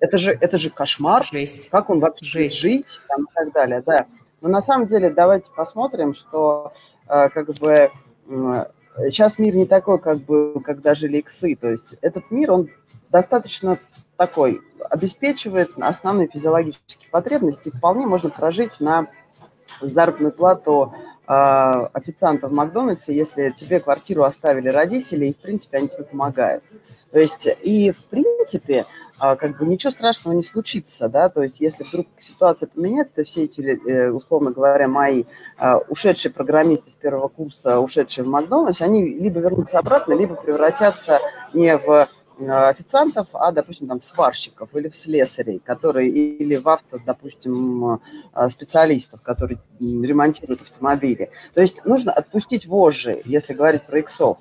Это же, это же кошмар. Жесть. Как он вообще Жесть. жить там, и так далее. Да. Но на самом деле давайте посмотрим, что э, как бы сейчас мир не такой, как бы, когда жили иксы. То есть этот мир, он достаточно такой, обеспечивает основные физиологические потребности. Вполне можно прожить на заработную плату э, официанта в Макдональдсе, если тебе квартиру оставили родители, и, в принципе, они тебе помогают. То есть, и, в принципе, как бы ничего страшного не случится, да, то есть если вдруг ситуация поменяется, то все эти, э, условно говоря, мои а, ушедшие программисты с первого курса, ушедшие в Макдональдс, они либо вернутся обратно, либо превратятся не в а, официантов, а, допустим, там, сварщиков или в слесарей, которые, или в авто, допустим, специалистов, которые ремонтируют автомобили. То есть нужно отпустить вожжи, если говорить про иксов.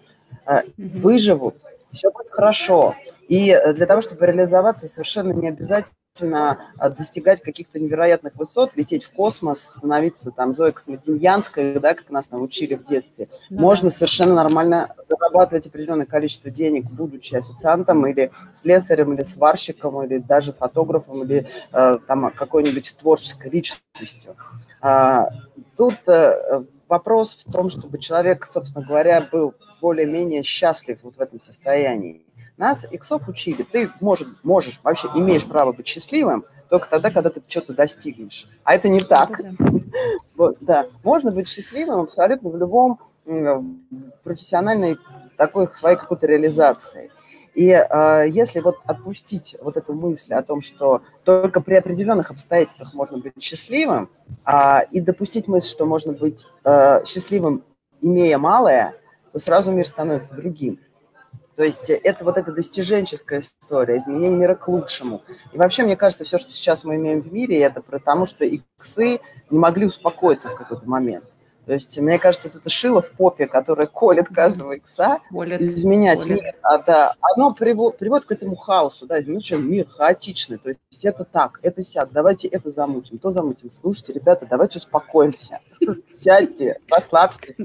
Выживут, все будет хорошо. И э, для того, чтобы реализоваться, совершенно не обязательно а, достигать каких-то невероятных высот, лететь в космос, становиться там Зоей Космодемьянской, да, как нас научили в детстве. Ну, Можно совершенно нормально зарабатывать определенное количество денег, будучи официантом или слесарем, или сварщиком, или даже фотографом, или э, там какой-нибудь творческой личностью. А, тут э, вопрос в том, чтобы человек, собственно говоря, был более-менее счастлив вот в этом состоянии. Нас иксов учили, ты можешь, можешь, вообще имеешь право быть счастливым только тогда, когда ты что-то достигнешь. А это не так. Вот, да. Можно быть счастливым абсолютно в любом профессиональной такой своей какой-то реализации. И э, если вот отпустить вот эту мысль о том, что только при определенных обстоятельствах можно быть счастливым, э, и допустить мысль, что можно быть э, счастливым, имея малое, то сразу мир становится другим. То есть это вот эта достиженческая история, изменение мира к лучшему. И вообще, мне кажется, все, что сейчас мы имеем в мире, это потому, что иксы не могли успокоиться в какой-то момент. То есть, мне кажется, это шило в попе, которое колет каждого икса, колет, изменять колет. мир. А, да, оно приводит, приводит к этому хаосу, да, значит, мир хаотичный. То есть это так, это сяд, давайте это замутим, то замутим. Слушайте, ребята, давайте успокоимся. Сядьте, расслабьтесь.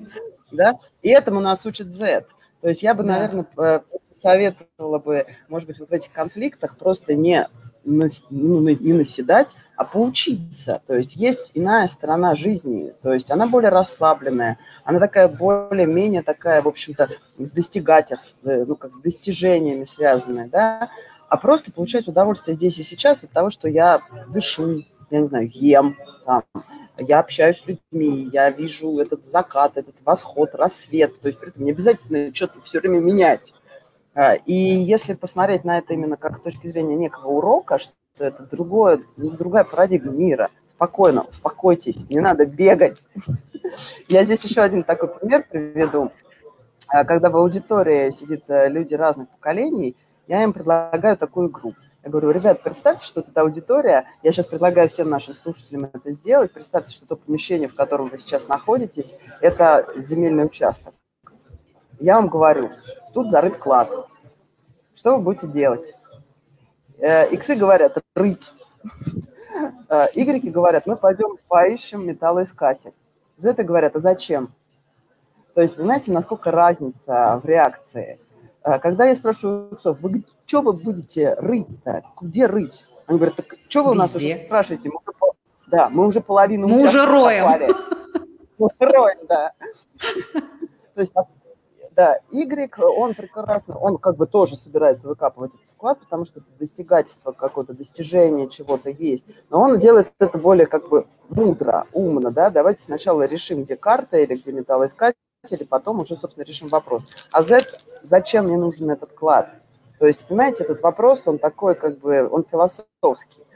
Да? И этому нас учит Z. То есть я бы, да. наверное, советовала бы, может быть, вот в этих конфликтах просто не, ну, не наседать, а поучиться. То есть есть иная сторона жизни, то есть она более расслабленная, она такая более-менее такая, в общем-то, с достигательством, э, ну, как с достижениями связанная, да, а просто получать удовольствие здесь и сейчас от того, что я дышу, я не знаю, ем, там, я общаюсь с людьми, я вижу этот закат, этот восход, рассвет. То есть при этом не обязательно что-то все время менять. А, и если посмотреть на это именно как с точки зрения некого урока, что это другое, другая парадигма мира, спокойно, успокойтесь, не надо бегать. Я здесь еще один такой пример приведу. А, когда в аудитории сидят э, люди разных поколений, я им предлагаю такую игру. Я говорю, ребят, представьте, что это аудитория. Я сейчас предлагаю всем нашим слушателям это сделать. Представьте, что то помещение, в котором вы сейчас находитесь, это земельный участок. Я вам говорю, тут зарыт клад. Что вы будете делать? Э, иксы говорят, рыть. Э, игреки говорят, мы пойдем поищем металлоискатель. Зеты говорят, а зачем? То есть, понимаете, насколько разница в реакции. Э, когда я спрашиваю иксов, вы что вы будете рыть-то? Где рыть? Они говорят, так что вы у нас уже спрашиваете? Мы уже, да, мы уже половину Мы уже роем. Мы роем, да. То есть, да, Y, он прекрасно, он как бы тоже собирается выкапывать этот вклад, потому что это достигательство какое-то, достижение чего-то есть. Но он делает это более как бы мудро, умно, да. Давайте сначала решим, где карта или где металлоискатель, потом уже, собственно, решим вопрос. А Z, зачем мне нужен этот клад? То есть, понимаете, этот вопрос, он такой, как бы, он философский.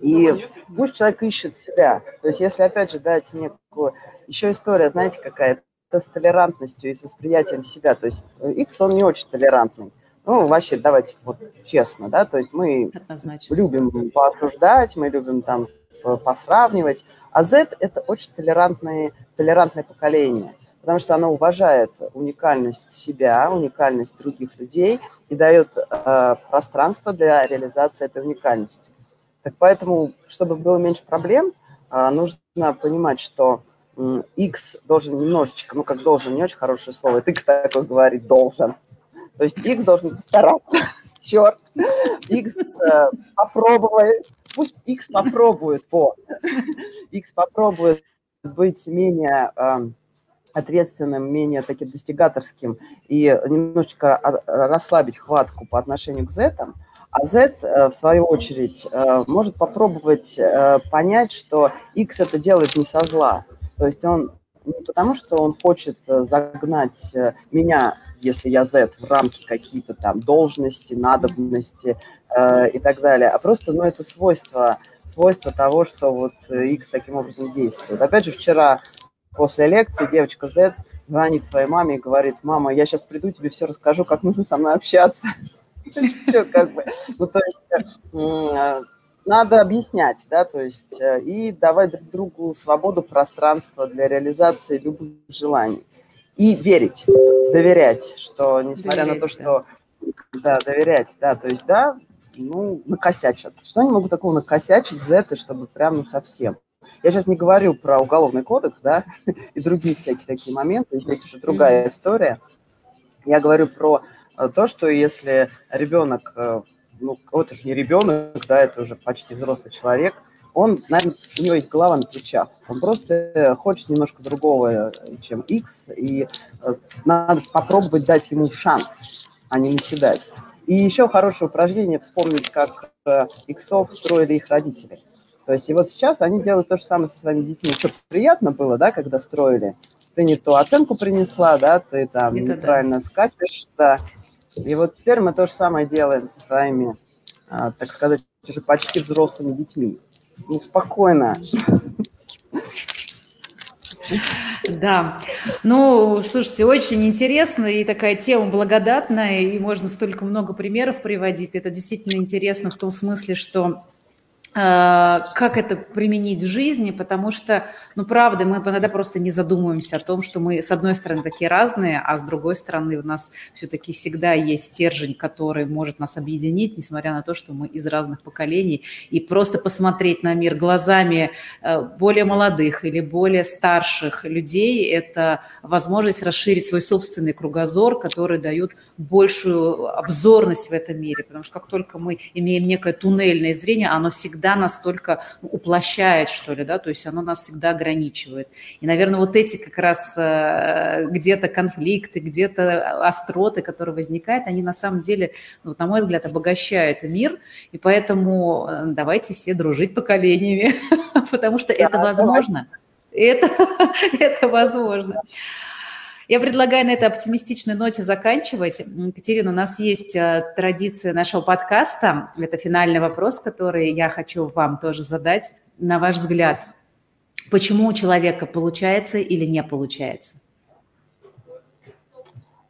И пусть человек ищет себя. То есть, если, опять же, дать некую... Еще история, знаете, какая то с толерантностью и с восприятием себя. То есть X, он не очень толерантный. Ну, вообще, давайте вот честно, да, то есть мы Однозначно. любим поосуждать, мы любим там посравнивать, а Z – это очень толерантное, толерантное поколение – потому что она уважает уникальность себя, уникальность других людей и дает э, пространство для реализации этой уникальности. Так поэтому, чтобы было меньше проблем, а, нужно понимать, что X должен немножечко, ну как должен, не очень хорошее слово, это X такое говорит, должен. То есть X должен стараться, черт, X э, попробует, пусть X попробует, по, X попробует быть менее э, ответственным, менее таким достигаторским и немножечко расслабить хватку по отношению к Z, а Z, э, в свою очередь, э, может попробовать э, понять, что X это делает не со зла. То есть он не потому, что он хочет загнать меня, если я Z, в рамки какие-то там должности, надобности и так далее, а просто, ну, это свойство, свойство того, что вот X таким образом действует. Опять же, вчера после лекции девочка Z звонит своей маме и говорит, мама, я сейчас приду, тебе все расскажу, как нужно со мной общаться. Что, как бы, ну, то есть э, надо объяснять, да, то есть э, и давать друг другу свободу пространства для реализации любых желаний. И верить, доверять, что несмотря доверять, на то, что... Да. да, доверять, да, то есть, да, ну, накосячат. Что они могут такого накосячить за это, чтобы прям ну, совсем? Я сейчас не говорю про уголовный кодекс, да, и другие всякие такие моменты, здесь уже другая история. Я говорю про а то, что если ребенок, э, ну, это же не ребенок, да, это уже почти взрослый человек, он, наверное, у него есть голова на плечах. Он просто хочет немножко другого, чем X, и э, надо попробовать дать ему шанс, а не наседать. И еще хорошее упражнение вспомнить, как э, иксов строили их родители. То есть и вот сейчас они делают то же самое со своими детьми. Что приятно было, да, когда строили. Ты не ту оценку принесла, да, ты там Это неправильно да. скачешь, да. И вот теперь мы то же самое делаем со своими, а, так сказать, уже почти взрослыми детьми. Ну, спокойно. Да, ну, слушайте, очень интересно и такая тема благодатная, и можно столько много примеров приводить. Это действительно интересно в том смысле, что как это применить в жизни, потому что, ну, правда, мы иногда просто не задумываемся о том, что мы, с одной стороны, такие разные, а с другой стороны, у нас все-таки всегда есть стержень, который может нас объединить, несмотря на то, что мы из разных поколений, и просто посмотреть на мир глазами э, более молодых или более старших людей – это возможность расширить свой собственный кругозор, который дает большую обзорность в этом мире, потому что как только мы имеем некое туннельное зрение, оно всегда настолько уплощает, что ли, да, то есть оно нас всегда ограничивает. И, наверное, вот эти как раз э, где-то конфликты, где-то остроты, которые возникают, они на самом деле, ну, вот, на мой взгляд, обогащают мир, и поэтому э, давайте все дружить поколениями, потому что это возможно. Это, это возможно. Я предлагаю на этой оптимистичной ноте заканчивать. Екатерина, у нас есть э, традиция нашего подкаста. Это финальный вопрос, который я хочу вам тоже задать. На ваш взгляд, почему у человека получается или не получается?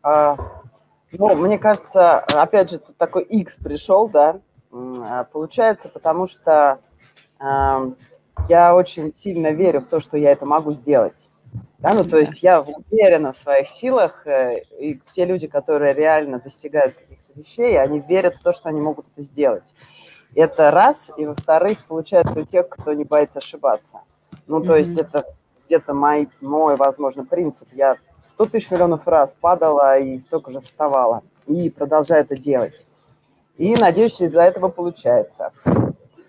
А, ну, мне кажется, опять же, тут такой X пришел, да, а, получается, потому что э, я очень сильно верю в то, что я это могу сделать. Да, ну, то есть я уверена в своих силах, э, и те люди, которые реально достигают каких-то вещей, они верят в то, что они могут это сделать. Это раз, и во-вторых, получается у тех, кто не боится ошибаться. Ну, то mm-hmm. есть это где-то мой, мой, возможно, принцип. Я сто тысяч миллионов раз падала и столько же вставала, и продолжаю это делать. И, надеюсь, из-за этого получается.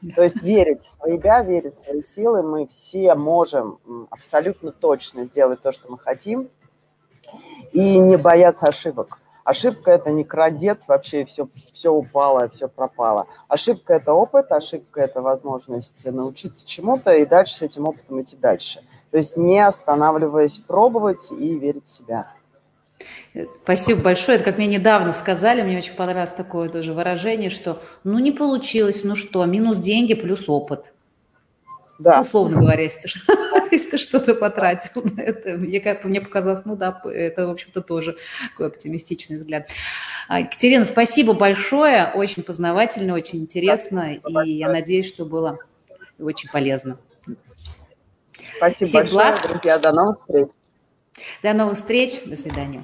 То есть верить в себя, верить в свои силы, мы все можем абсолютно точно сделать то, что мы хотим, и не бояться ошибок. Ошибка – это не крадец, вообще все, все упало, все пропало. Ошибка – это опыт, ошибка – это возможность научиться чему-то и дальше с этим опытом идти дальше. То есть не останавливаясь пробовать и верить в себя. Спасибо большое. Это как мне недавно сказали, мне очень понравилось такое тоже выражение, что ну не получилось, ну что, минус деньги плюс опыт. Да. Условно говоря, если ты, если ты что-то потратил на это, мне, как, мне показалось, ну да, это, в общем-то, тоже такой оптимистичный взгляд. А, Екатерина, спасибо большое, очень познавательно, очень интересно, спасибо и я надеюсь, что было очень полезно. Спасибо Всех большое, благ. друзья, до новых встреч. До новых встреч, до свидания.